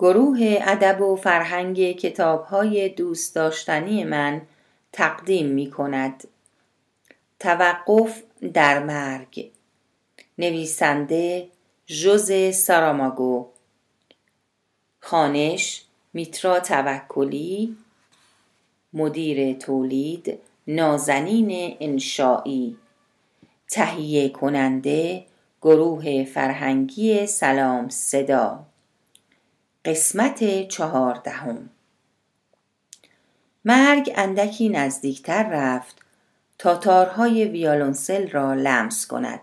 گروه ادب و فرهنگ کتابهای دوست داشتنی من تقدیم می کند توقف در مرگ. نویسنده ژوز ساراماگو. خانش میترا توکلی. مدیر تولید نازنین انشایی تهیه کننده گروه فرهنگی سلام صدا. قسمت چهاردهم مرگ اندکی نزدیکتر رفت تا تارهای ویالونسل را لمس کند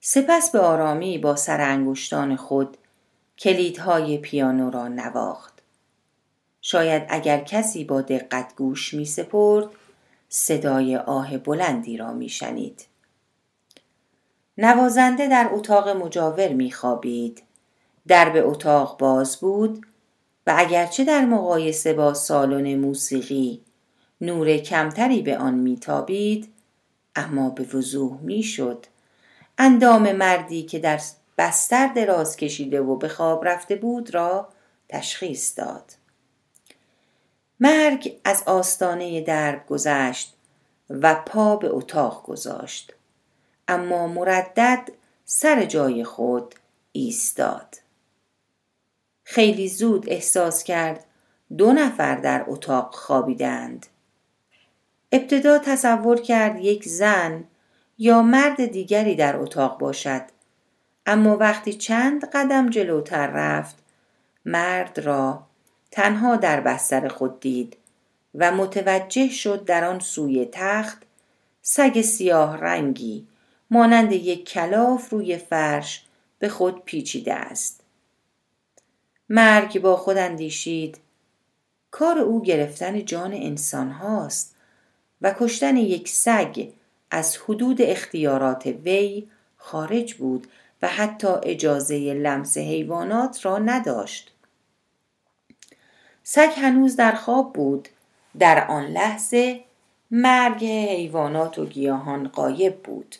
سپس به آرامی با سر انگشتان خود کلیدهای پیانو را نواخت شاید اگر کسی با دقت گوش می سپرد صدای آه بلندی را می شنید. نوازنده در اتاق مجاور می خوابید. درب اتاق باز بود و اگرچه در مقایسه با سالن موسیقی نور کمتری به آن میتابید اما به وضوح می‌شد. اندام مردی که در بستر دراز کشیده و به خواب رفته بود را تشخیص داد. مرگ از آستانه درب گذشت و پا به اتاق گذاشت اما مردد سر جای خود ایستاد. خیلی زود احساس کرد دو نفر در اتاق خوابیدند. ابتدا تصور کرد یک زن یا مرد دیگری در اتاق باشد. اما وقتی چند قدم جلوتر رفت مرد را تنها در بستر خود دید و متوجه شد در آن سوی تخت سگ سیاه رنگی مانند یک کلاف روی فرش به خود پیچیده است. مرگ با خود اندیشید. کار او گرفتن جان انسان هاست و کشتن یک سگ از حدود اختیارات وی خارج بود و حتی اجازه لمس حیوانات را نداشت. سگ هنوز در خواب بود. در آن لحظه مرگ حیوانات و گیاهان قایب بود.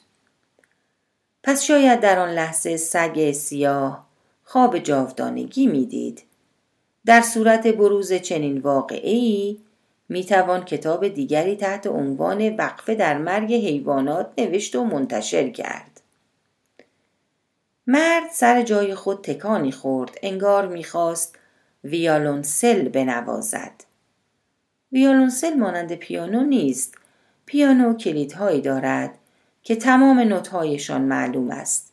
پس شاید در آن لحظه سگ سیاه خواب جاودانگی می‌دید در صورت بروز چنین واقعی می توان کتاب دیگری تحت عنوان وقفه در مرگ حیوانات نوشت و منتشر کرد. مرد سر جای خود تکانی خورد انگار می‌خواست ویالونسل بنوازد. ویالونسل مانند پیانو نیست. پیانو کلیدهایی دارد که تمام نوت‌هایشان معلوم است.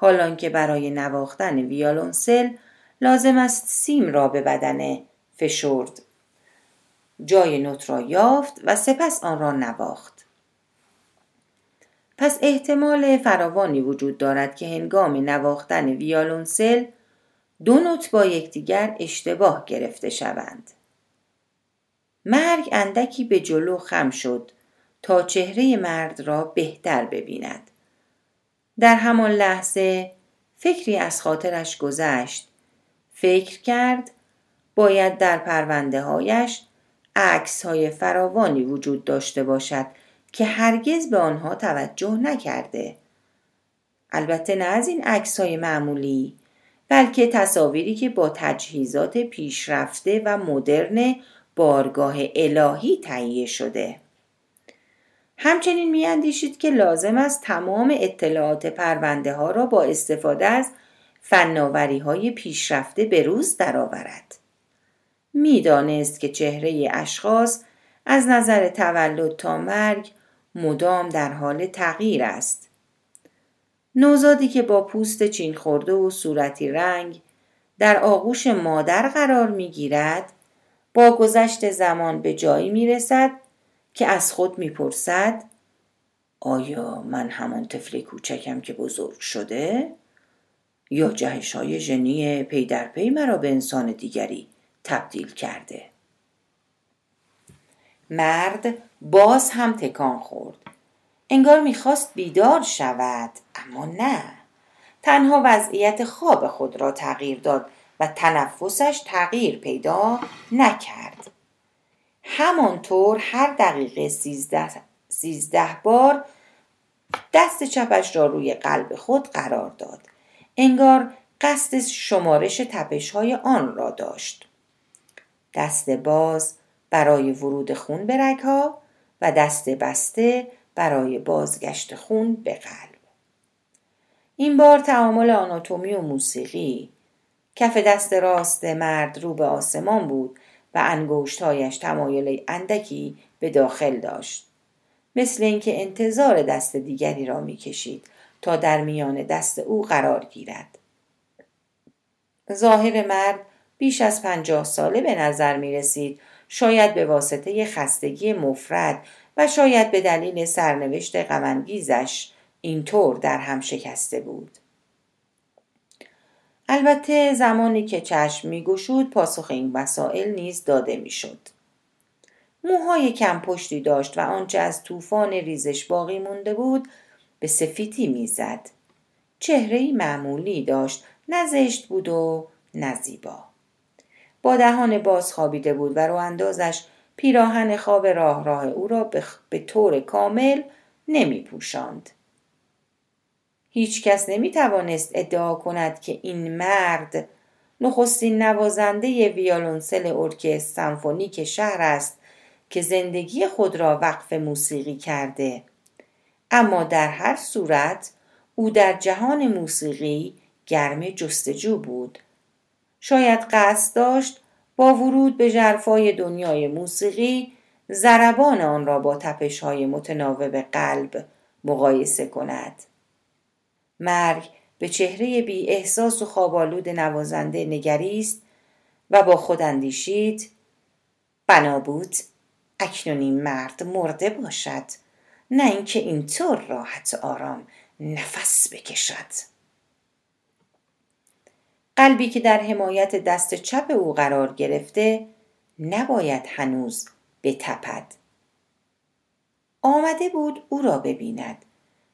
حال آن که برای نواختن ویالونسل لازم است سیم را به بدن فشرد. جای نوت را یافت و سپس آن را نواخت. پس احتمال فراوانی وجود دارد که هنگام نواختن ویالونسل دو نوت با یکدیگر اشتباه گرفته شوند. مرگ اندکی به جلو خم شد تا چهره مرد را بهتر ببیند. در همان لحظه فکری از خاطرش گذشت. فکر کرد باید در پرونده هایش عکس های فراوانی وجود داشته باشد که هرگز به آنها توجه نکرده. البته نه از این عکس های معمولی بلکه تصاویری که با تجهیزات پیشرفته و مدرن بارگاه الهی تهیه شده. همچنین میاندیشید که لازم است تمام اطلاعات پرونده ها را با استفاده از فناوری های پیشرفته به روز درآورد. می‌دانست که چهره اشخاص از نظر تولد تا مرگ مدام در حال تغییر است. نوزادی که با پوست چین خورده و صورتی رنگ در آغوش مادر قرار می گیرد با گذشت زمان به جایی می رسد که از خود می پرسد آیا من همان طفل کوچکم که بزرگ شده؟ یا جهش های ژنی پی در پی مرا به انسان دیگری تبدیل کرده؟ مرد باز هم تکان خورد. انگار می‌خواست بیدار شود اما نه. تنها وضعیت خواب خود را تغییر داد و تنفسش تغییر پیدا نکرد. همانطور هر دقیقه سیزده, سیزده بار دست چپش را روی قلب خود قرار داد انگار قصد شمارش تپش های آن را داشت. دست باز برای ورود خون به رگها و دست بسته برای بازگشت خون به قلب. این بار تعامل آناتومی و موسیقی کف دست راست مرد رو به آسمان بود و انگشتهایش تمایل اندکی به داخل داشت. مثل اینکه انتظار دست دیگری را می‌کشید تا در میان دست او قرار گیرد. ظاهر مرد بیش از پنجاه ساله به نظر می رسید شاید به واسطه خستگی مفرد و شاید به دلیل سرنوشت غمانگیزش اینطور در هم شکسته بود. البته زمانی که چشم می گشود پاسخ این مسائل نیز داده می شد. موهای کم پشتی داشت و آنچه از طوفان ریزش باقی مونده بود به سفیدی می‌زد. چهره معمولی داشت نه زشت بود و نه زیبا. با دهان باز خوابیده بود و رو اندازش پیراهن خواب راه راه او را به طور کامل نمی پوشاند. هیچ کس نمی توانست ادعا کند که این مرد نخستین نوازنده ویالونسل ارکستر سمفونیک شهر است که زندگی خود را وقف موسیقی کرده. اما در هر صورت او در جهان موسیقی گرم جستجو بود. شاید قصد داشت با ورود به جرفای دنیای موسیقی زربان آن را با تپش های متناوب قلب مقایسه کند. مرگ به چهره بی احساس و خوابالود نوازنده نگریست و با خود اندیشید بنا بود اکنون این مرد مرده باشد نه اینکه اینطور راحت آرام نفس بکشد. قلبی که در حمایت دست چپ او قرار گرفته نباید هنوز بتپد. آمده بود او را ببیند.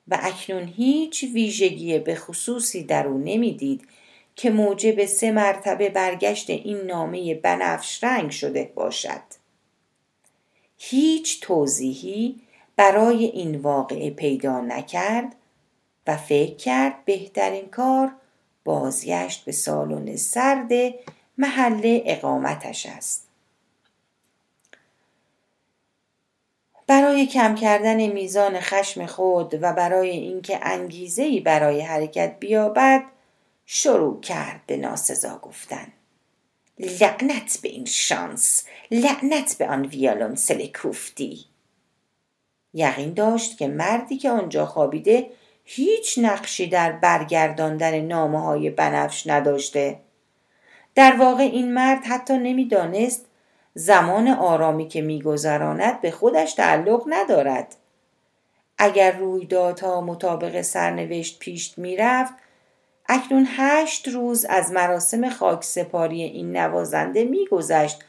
و اکنون هیچ ویژگی به خصوصی در او نمی‌دید که موجب سه مرتبه برگشت این نامه بنفش رنگ شده باشد. هیچ توضیحی برای این واقعه پیدا نکرد و فکر کرد بهترین کار بازگشت به سالن سرد محل اقامتش است. برای کم کردن میزان خشم خود و برای اینکه ای برای حرکت بیابد شروع کرد به ناسزا گفتن. لعنت به این شانس لعنت به آن ویالون سلکوفتی یقین داشت که مردی که آنجا خوابیده هیچ نقشی در برگرداندن نامه های بنفش نداشته. در واقع این مرد حتی نمی‌دانست زمان آرامی که میگذراند به خودش تعلق ندارد. اگر رویدادها مطابق سرنوشت پیش می‌رفت اکنون هشت روز از مراسم خاک سپاری این نوازنده میگذشت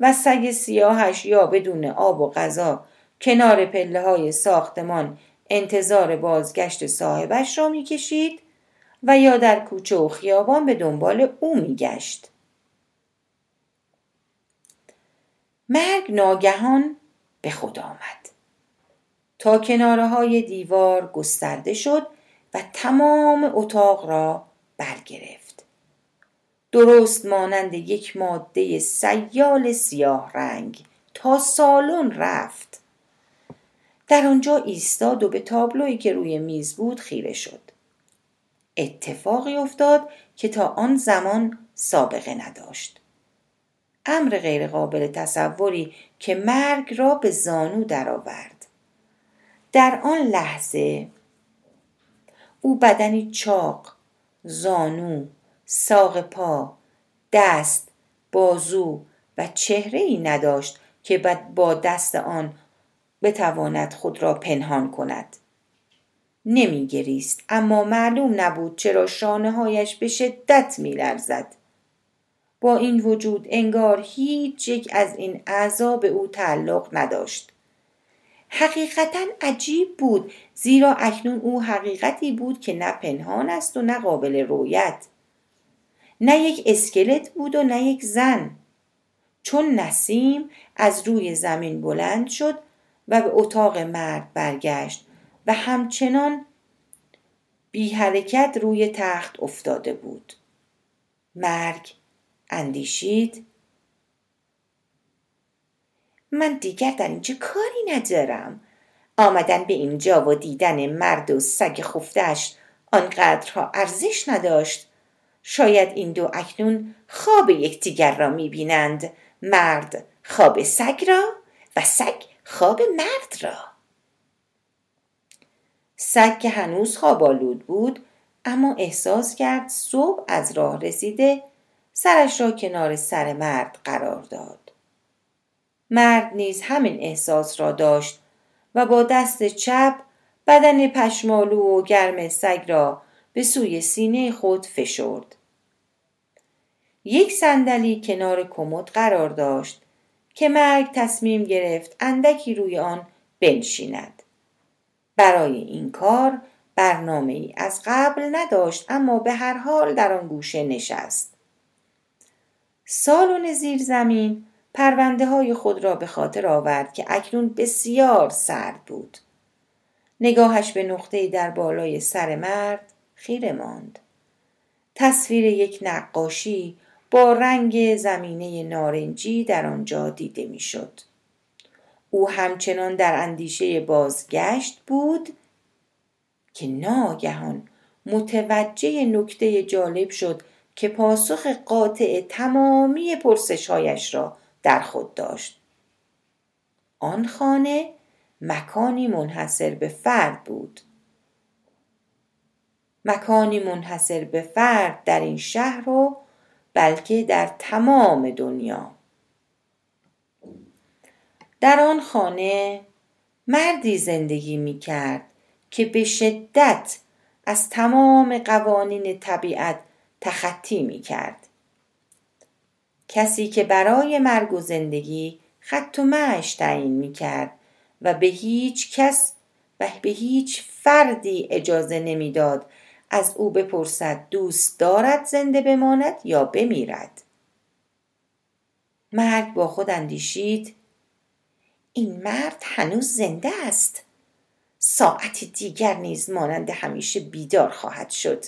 و سگ سیاهش یا بدون آب و غذا کنار پله های ساختمان انتظار بازگشت صاحبش را می‌کشید و یا در کوچه و خیابان به دنبال او میگشت. مرگ ناگهان به خود آمد. تا کناره های دیوار گسترده شد و تمام اتاق را برگرفت. درست مانند یک ماده سیال سیاه رنگ تا سالن رفت. در آنجا ایستاد و به تابلویی که روی میز بود خیره شد. اتفاقی افتاد که تا آن زمان سابقه نداشت. امر غیرقابل تصوری که مرگ را به زانو درآورد. در آن لحظه او بدنی چاق زانو ساق پا دست بازو و چهره ای نداشت که با دست آن بتواند خود را پنهان کند. نمیگریست اما معلوم نبود چرا شانه هایش به شدت میلرزد. با این وجود انگار هیچ یک از این اعضا به او تعلق نداشت. حقیقتا عجیب بود زیرا اکنون او حقیقتی بود که نه پنهان است و نه قابل رویت. نه یک اسکلت بود و نه یک زن. چون نسیم از روی زمین بلند شد و به اتاق مرد برگشت و همچنان بی حرکت روی تخت افتاده بود. مرگ اندیشید؟ من دیگر در اینجا کاری ندارم. آمدن به اینجا و دیدن مرد و سگ خفتش آنقدرها ارزش نداشت. شاید این دو اکنون خواب یکدیگر را می‌بینند. مرد خواب سگ را و سگ خواب مرد را. سگ که هنوز خواب آلود بود اما احساس کرد صبح از راه رسیده سرش را کنار سر مرد قرار داد. مرد نیز همین احساس را داشت و با دست چپ بدن پشمالو و گرم سگ را به سوی سینه خود فشرد. یک صندلی کنار کمد قرار داشت که مرگ تصمیم گرفت اندکی روی آن بنشیند. برای این کار برنامه ای از قبل نداشت اما به هر حال در آن گوشه نشست. سالن زیر زمین پرونده های خود را به خاطر آورد که اکنون بسیار سرد بود نگاهش به نقطه در بالای سر مرد خیره ماند تصویر یک نقاشی با رنگ زمینه نارنجی در آنجا دیده می‌شد. او همچنان در اندیشه بازگشت بود که ناگهان متوجه نکته جالب شد که پاسخ قاطع تمامی پرسشهایش را در خود داشت. آن خانه مکانی منحصر به فرد بود. مکانی منحصر به فرد در این شهر و بلکه در تمام دنیا. در آن خانه مردی زندگی می کرد که به شدت از تمام قوانین طبیعت تخطی می کرد. کسی که برای مرگ و زندگی خط و معش تعیین می کرد و به هیچ کس و به هیچ فردی اجازه نمی‌داد از او بپرسد دوست دارد زنده بماند یا بمیرد. مرگ با خود اندیشید این مرد هنوز زنده است. ساعت دیگر نیز مانند همیشه بیدار خواهد شد.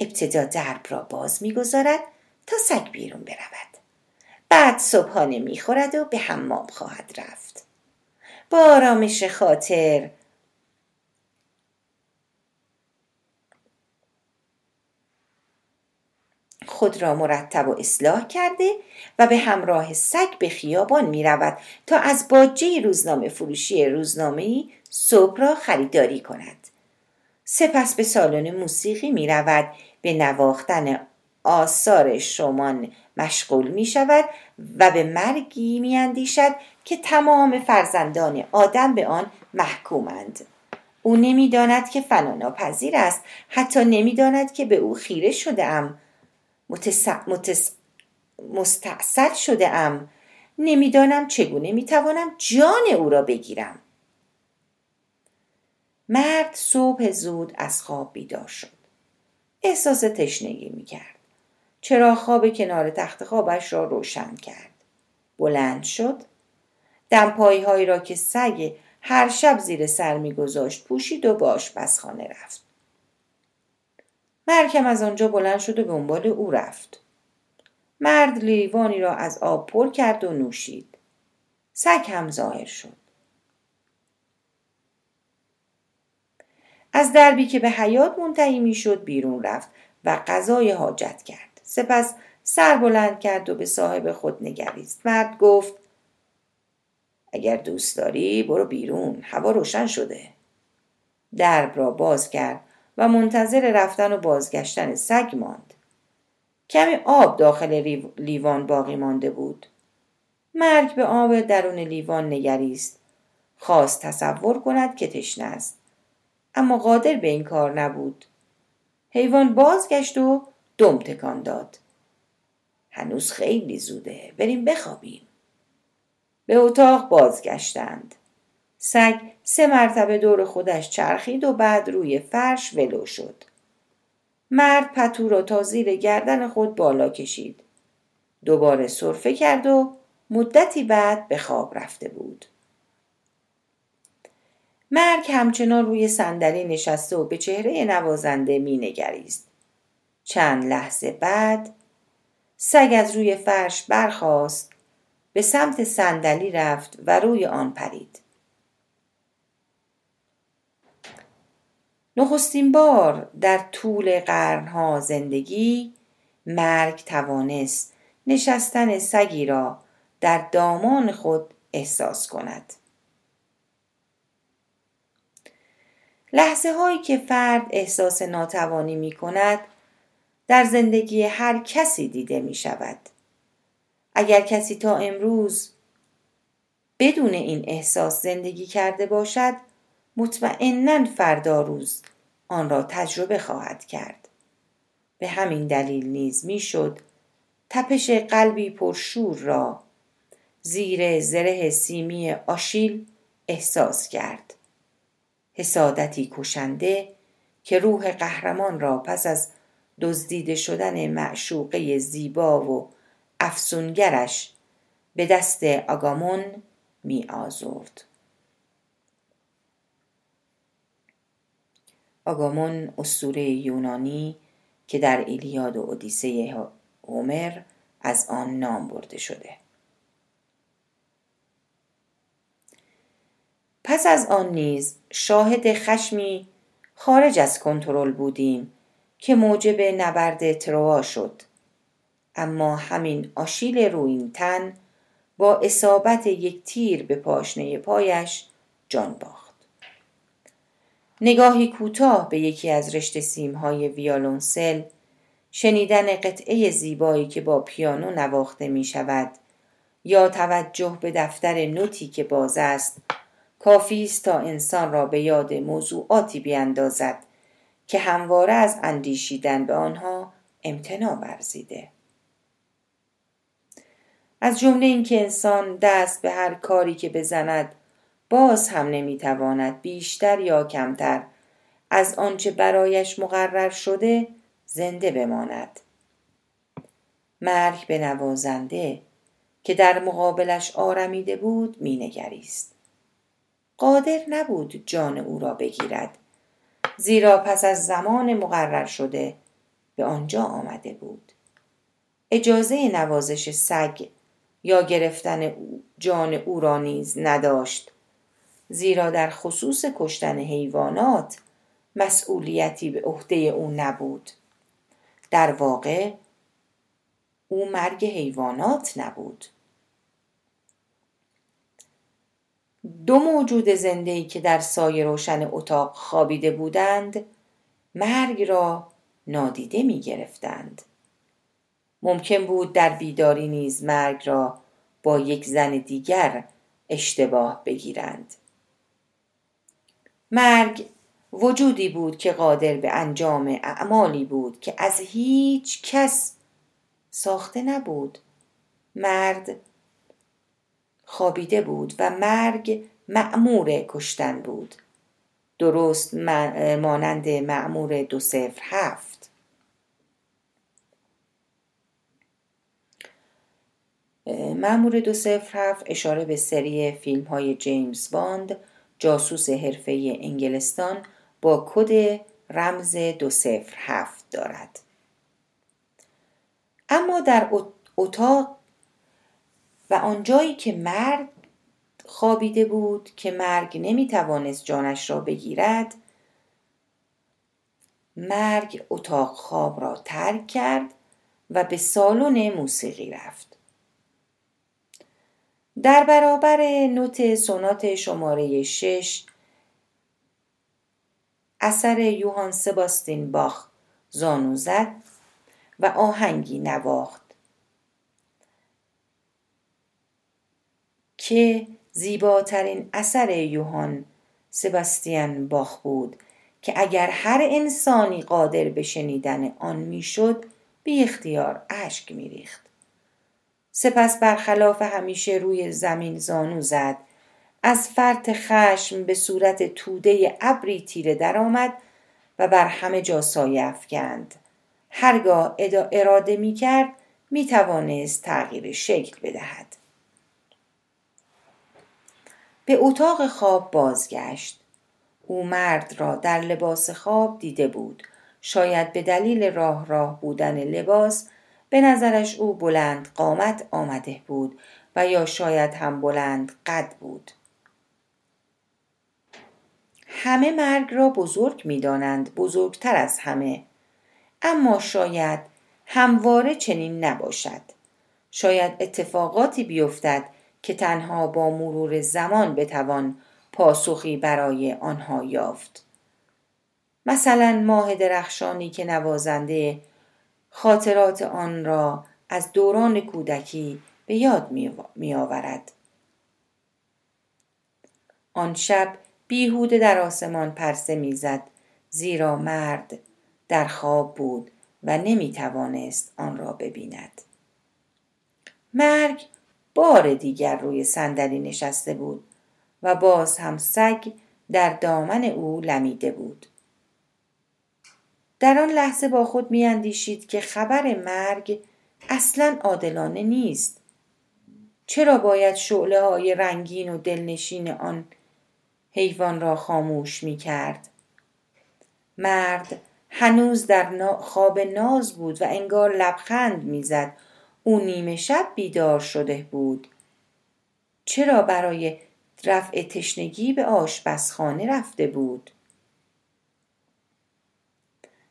ابتدا درب را باز می‌گذارد تا سگ بیرون برود بعد صبحانه می‌خورد و به حمام خواهد رفت با آرامش خاطر خود را مرتب و اصلاح کرده و به همراه سگ به خیابان می رود تا از باجه روزنامه فروشی روزنامه صبح را خریداری کند. سپس به سالن موسیقی می رود به نواختن آثار شمان مشغول می شود و به مرگی می اندیشد که تمام فرزندان آدم به آن محکومند. او نمی‌داند که فناناپذیر است. حتی نمی‌داند که به او خیره شده ام. متس... متس... مستعصد شده ام. نمی‌دانم چگونه می‌توانم جان او را بگیرم. مرد صبح زود از خواب بیدار شد. احساس تشنگی می‌کرد. چرا خواب کنار تخت خوابش را روشن کرد؟ بلند شد. دمپایی را که سگ هر شب زیر سر میگذاشت پوشید و باش آشپزخانه رفت. مرکم از آنجا بلند شد و به دنبال او رفت. مرد لیوانی را از آب پر کرد و نوشید. سگ هم ظاهر شد. از دربی که به حیات منتهی می‌شد بیرون رفت و غذای حاجت کرد. سپس سر بلند کرد و به صاحب خود نگریست. مرد گفت اگر دوست داری برو بیرون هوا روشن شده. درب را باز کرد و منتظر رفتن و بازگشتن سگ ماند. کمی آب داخل لیوان باقی مانده بود. مرگ به آب درون لیوان نگریست. خواست تصور کند که تشنه است. اما قادر به این کار نبود حیوان بازگشت و دم تکان داد هنوز خیلی زوده بریم بخوابیم به اتاق بازگشتند سگ سه مرتبه دور خودش چرخید و بعد روی فرش ولو شد. مرد پتو را تا زیر گردن خود بالا کشید. دوباره صرفه کرد و مدتی بعد به خواب رفته بود. مرگ همچنان روی صندلی نشسته و به چهره نوازنده می نگریست. چند لحظه بعد سگ از روی فرش برخاست به سمت صندلی رفت و روی آن پرید نخستین بار در طول قرنها زندگی مرگ توانست نشستن سگی را در دامان خود احساس کند لحظه هایی که فرد احساس ناتوانی می کند در زندگی هر کسی دیده می شود. اگر کسی تا امروز بدون این احساس زندگی کرده باشد مطمئنا فردا روز آن را تجربه خواهد کرد به همین دلیل نیز می‌شد تپش قلبی پرشور را زیر زره سیمی آشیل احساس کرد حسادتی کشنده که روح قهرمان را پس از دزدیده شدن معشوقه زیبا و افسونگرش به دست آگامون می آزرد. آگامون اسطوره یونانی که در ایلیاد و اودیسه هومر از آن نام برده شده پس از آن نیز شاهد خشمی خارج از کنترل بودیم که موجب نبرد تروا شد. اما همین آشیل روین تن با اصابت یک تیر به پاشنه پایش جان باخت. نگاهی کوتاه به یکی از رشته سیمهای ویالونسل شنیدن قطعه زیبایی که با پیانو نواخته می شود یا توجه به دفتر نوتی که باز است کافی است تا انسان را به یاد موضوعاتی بیاندازد که همواره از اندیشیدن به آنها امتناع ورزیده. از جمله اینکه انسان دست به هر کاری که بزند باز هم نمی‌تواند بیشتر یا کمتر از آنچه برایش مقرر شده زنده بماند. مرگ به نوازنده که در مقابلش آرمیده بود مینگریست. قادر نبود جان او را بگیرد. زیرا پس از زمان مقرر شده به آنجا آمده بود. اجازه نوازش سگ یا گرفتن جان او را نیز نداشت. زیرا در خصوص کشتن حیوانات مسئولیتی به عهده او نبود. در واقع او مرگ حیوانات نبود. دو موجود زنده که در سایه روشن اتاق خوابیده بودند مرگ را نادیده می گرفتند. ممکن بود در بیداری نیز مرگ را با یک زن دیگر اشتباه بگیرند. مرگ وجودی بود که قادر به انجام اعمالی بود که از هیچ کس ساخته نبود. مرد خوابیده بود و مرگ معمور کشتن بود. درست مانند معمور دو صفر هفت. معمور دو صفر هفت اشاره به سری فیلم های جیمز باند جاسوس حرفه انگلستان با کد رمز دو صفر هفت دارد. اما در اتاق و آنجایی که مرگ خوابیده بود که مرگ نمی توانست جانش را بگیرد مرگ اتاق خواب را ترک کرد و به سالن موسیقی رفت. در برابر نوت سونات شماره شش اثر یوهان سباستین باخ زانو زد و آهنگی نواخت. که زیباترین اثر یوهان سباستیان باخ بود که اگر هر انسانی قادر به شنیدن آن می‌شد بی اختیار اشک میریخت. سپس برخلاف همیشه روی زمین زانو زد. از فرط خشم به صورت توده ابری تیره درآمد و بر همه جا سایه افکند. هرگاه اراده می کرد می توانست تغییر شکل بدهد. به اتاق خواب بازگشت. او مرد را در لباس خواب دیده بود. شاید به دلیل راه راه بودن لباس به نظرش او بلند قامت آمده بود و یا شاید هم بلند قد بود. همه مرگ را بزرگ می دانند بزرگتر از همه. اما شاید همواره چنین نباشد. شاید اتفاقاتی بیفتد که تنها با مرور زمان بتوان پاسخی برای آنها یافت مثلا ماه درخشانی که نوازنده خاطرات آن را از دوران کودکی به یاد می آورد. آن شب بیهوده در آسمان پرسه می‌زد زیرا مرد در خواب بود و نمی توانست آن را ببیند. مرگ بار دیگر روی صندلی نشسته بود و باز هم سگ در دامن او لمیده بود. در آن لحظه با خود میاندیشید که خبر مرگ اصلا عادلانه نیست. چرا باید شعله های رنگین و دلنشین آن حیوان را خاموش می کرد؟ مرد هنوز در خواب ناز بود و انگار لبخند می‌زد او نیمه شب بیدار شده بود. چرا برای رفع تشنگی به آشپزخانه رفته بود؟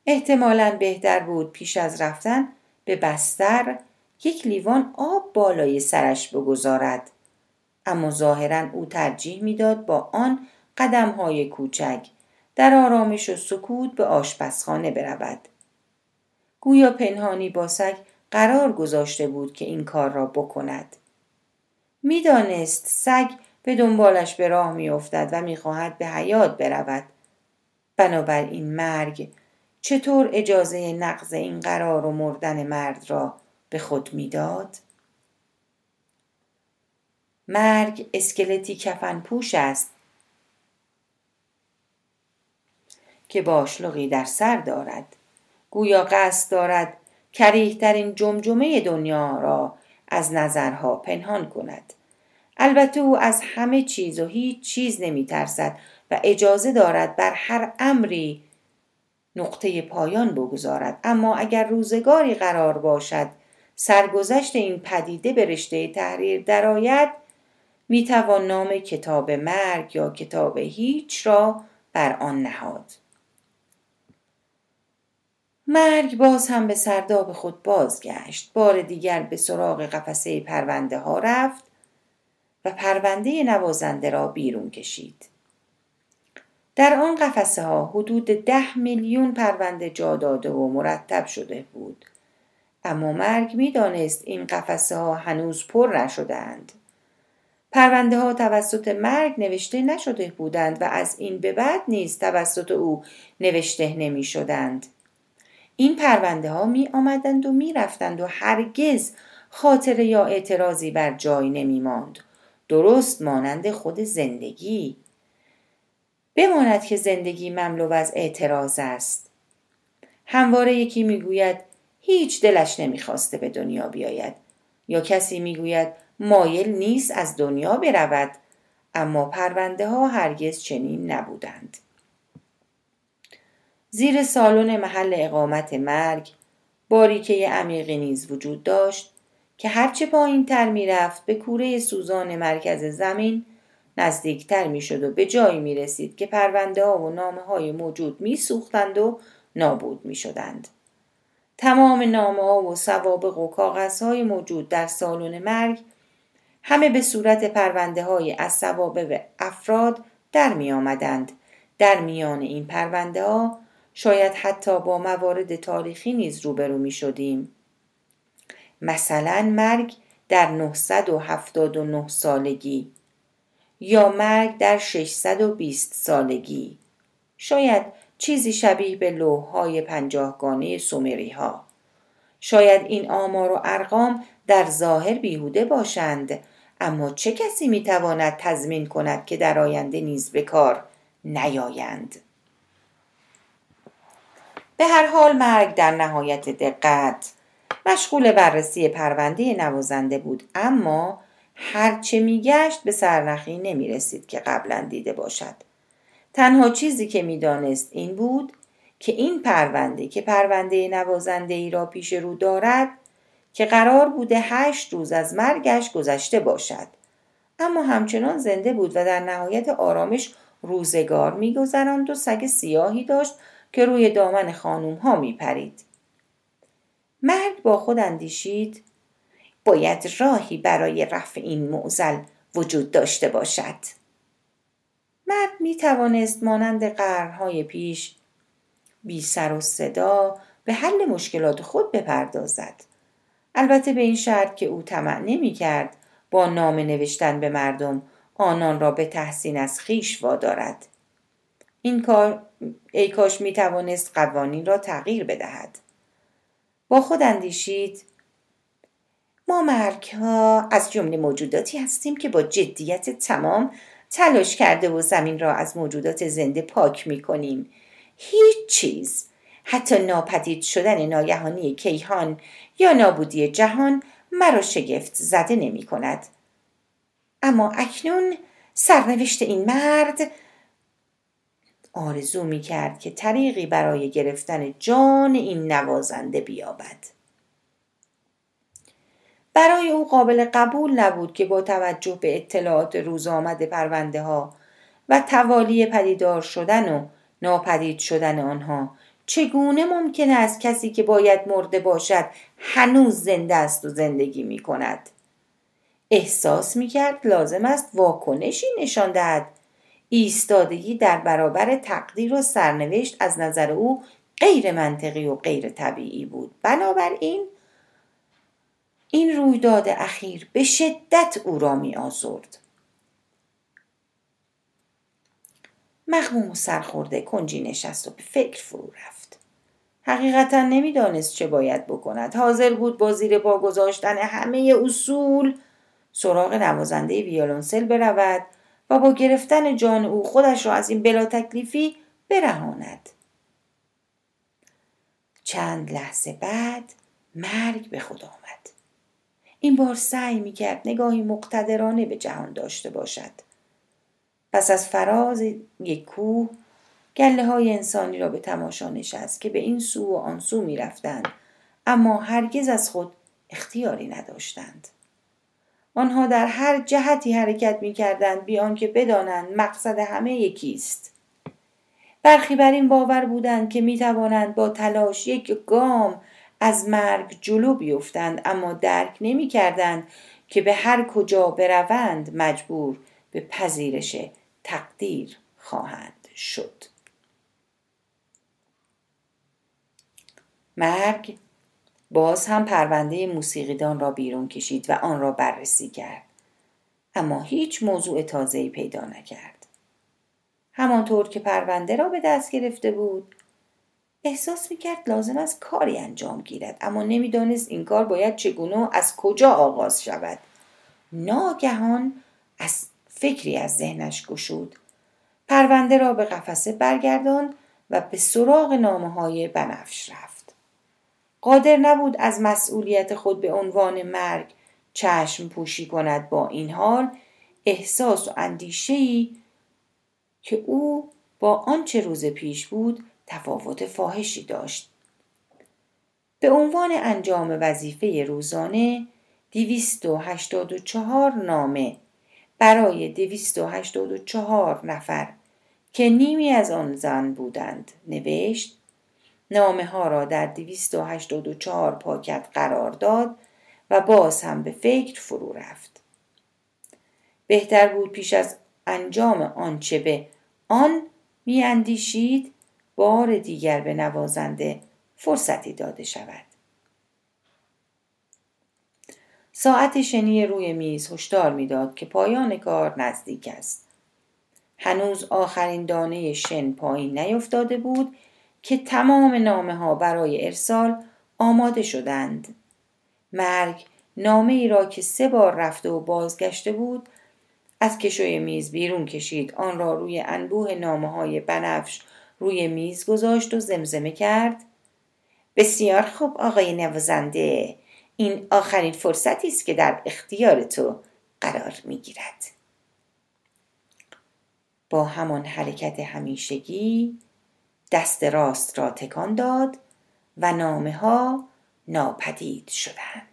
احتمالا بهتر بود پیش از رفتن به بستر یک لیوان آب بالای سرش بگذارد. اما ظاهرا او ترجیح می‌داد با آن قدم های کوچک در آرامش و سکوت به آشپزخانه برود. گویا پنهانی با سگ قرار گذاشته بود که این کار را بکند. می‌دانست سگ به دنبالش به راه میافتد و می‌خواهد به حیات برود. بنابراین مرگ چطور اجازه نقض این قرار و مردن مرد را به خود می‌داد؟ مرگ اسکلتی کفن پوش است که باشلقی در سر دارد. گویا قصد دارد کریهترین جمجمه دنیا را از نظرها پنهان کند. البته او از همه چیز و هیچ چیز نمی ترسد و اجازه دارد بر هر امری نقطه پایان بگذارد. اما اگر روزگاری قرار باشد سرگذشت این پدیده به رشته تحریر درآید می‌توان نام کتاب مرگ یا کتاب هیچ را بر آن نهاد. مرگ باز هم به سرداب خود بازگشت. بار دیگر به سراغ قفسه پرونده ها رفت و پرونده نوازنده را بیرون کشید. در آن قفسه ها حدود ده میلیون پرونده جا داده و مرتب شده بود. اما مرگ می‌دانست این قفسه ها هنوز پر نشدهاند. پرونده ها توسط مرگ نوشته نشده بودند و از این به بعد نیز توسط او نوشته نمی شدند. این پرونده ها می آمدند و می رفتند و هرگز خاطره یا اعتراضی بر جای نمی ماند. درست مانند خود زندگی. بماند که زندگی مملو از اعتراض است. همواره یکی می‌گوید هیچ دلش نمی‌خواسته به دنیا بیاید یا کسی می‌گوید مایل نیست از دنیا برود اما پرونده ها هرگز چنین نبودند. زیر سالن محل اقامت مرگ باریکه عمیقی نیز وجود داشت که هرچه پایین تر می رفت به کوره سوزان مرکز زمین نزدیکتر می شد و به جایی می رسید که پرونده ها و نامه های موجود می سوختند و نابود می شدند. تمام نامه ها و سوابق و کاغذ های موجود در سالن مرگ همه به صورت پرونده های از سوابق افراد در می آمدند. در میان این پرونده ها شاید حتی با موارد تاریخی نیز روبرو می شدیم. مثلا مرگ در 979 سالگی یا مرگ در 620 سالگی. شاید چیزی شبیه به لوحهای پنجاهگانه سومری ها شاید این آمار و ارقام در ظاهر بیهوده باشند اما چه کسی می‌تواند تضمین کند که در آینده نیز به کار نیایند؟ به هر حال مرگ در نهایت دقت. مشغول بررسی پرونده نوازنده بود اما هرچه میگشت به سرنخی نمی رسید که قبلا دیده باشد. تنها چیزی که می‌دانست این بود که این پرونده که پرونده نوازنده ای را پیش رو دارد که قرار بوده هشت روز از مرگش گذشته باشد. اما همچنان زنده بود و در نهایت آرامش روزگار میگذراند و سگ سیاهی داشت که روی دامن خانوم ها می پرید. مرد با خود اندیشید باید راهی برای رفع این معزل وجود داشته باشد. مرد می توانست مانند قرنهای پیش بی سر و صدا به حل مشکلات خود بپردازد. البته به این شرط که او طمع نمی کرد با نام نوشتن به مردم آنان را به تحسین از خیش وادارد. این کار ای کاش می توانست قوانین را تغییر بدهد. با خود اندیشید ما مرگ ها از جمله موجوداتی هستیم که با جدیت تمام تلاش کرده و زمین را از موجودات زنده پاک می کنیم. هیچ چیز حتی ناپدید شدن ناگهانی کیهان یا نابودی جهان مرا شگفت زده نمی کند. اما اکنون سرنوشت این مرد آرزو می کرد که طریقی برای گرفتن جان این نوازنده بیابد. برای او قابل قبول نبود که با توجه به اطلاعات روز آمد پرونده ها و توالی پدیدار شدن و ناپدید شدن آنها چگونه ممکن است کسی که باید مرده باشد هنوز زنده است و زندگی می کند احساس می کرد لازم است واکنشی نشان دهد ایستادگی در برابر تقدیر و سرنوشت از نظر او غیر منطقی و غیر طبیعی بود بنابراین این رویداد اخیر به شدت او را می آزرد. مخموم و سرخورده کنجی نشست و به فکر فرو رفت. حقیقتا نمی‌دانست چه باید بکند. حاضر بود با زیر پا گذاشتن همه اصول سراغ نوازنده ویولونسل برود و با گرفتن جان او خودش را از این بلا تکلیفی برهاند. چند لحظه بعد مرگ به خود آمد. این بار سعی می کرد نگاهی مقتدرانه به جهان داشته باشد. پس از فراز یک کوه گله های انسانی را به تماشا نشست که به این سو و آن سو می رفتند اما هرگز از خود اختیاری نداشتند. آنها در هر جهتی حرکت می کردند بیان که بدانند مقصد همه یکیست. برخی بر این باور بودند که می توانند با تلاش یک گام از مرگ جلو بیفتند اما درک نمی کردند که به هر کجا بروند مجبور به پذیرش تقدیر خواهند شد مرگ باز هم پرونده موسیقیدان را بیرون کشید و آن را بررسی کرد. اما هیچ موضوع تازه‌ای پیدا نکرد. همانطور که پرونده را به دست گرفته بود احساس می‌کرد لازم است کاری انجام گیرد اما نمی‌دانست این کار باید چگونه از کجا آغاز شود. ناگهان از فکری از ذهنش گشود. پرونده را به قفسه برگرداند و به سراغ نامه های بنفش رفت. قادر نبود از مسئولیت خود به عنوان مرگ چشم پوشی کند با این حال احساس و اندیشهای که او با آنچه روز پیش بود تفاوت فاحشی داشت. به عنوان انجام وظیفه روزانه 284 نامه برای 284 نفر که نیمی از آن زن بودند نوشت نامه ها را در 284 پاکت قرار داد و باز هم به فکر فرو رفت. بهتر بود پیش از انجام آنچه به آن میاندیشید بار دیگر به نوازنده فرصتی داده شود. ساعت شنی روی میز هشدار می‌داد که پایان کار نزدیک است. هنوز آخرین دانه شن پایین نیفتاده بود که تمام نامه ها برای ارسال آماده شدند. مرگ نامه ای را که سه بار رفته و بازگشته بود از کشوی میز بیرون کشید. آن را روی انبوه نامه های بنفش روی میز گذاشت و زمزمه کرد. بسیار خوب آقای نوازنده این آخرین فرصتی است که در اختیار تو قرار می گیرد. با همان حرکت همیشگی دست راست را تکان داد و نامه ها ناپدید شدند.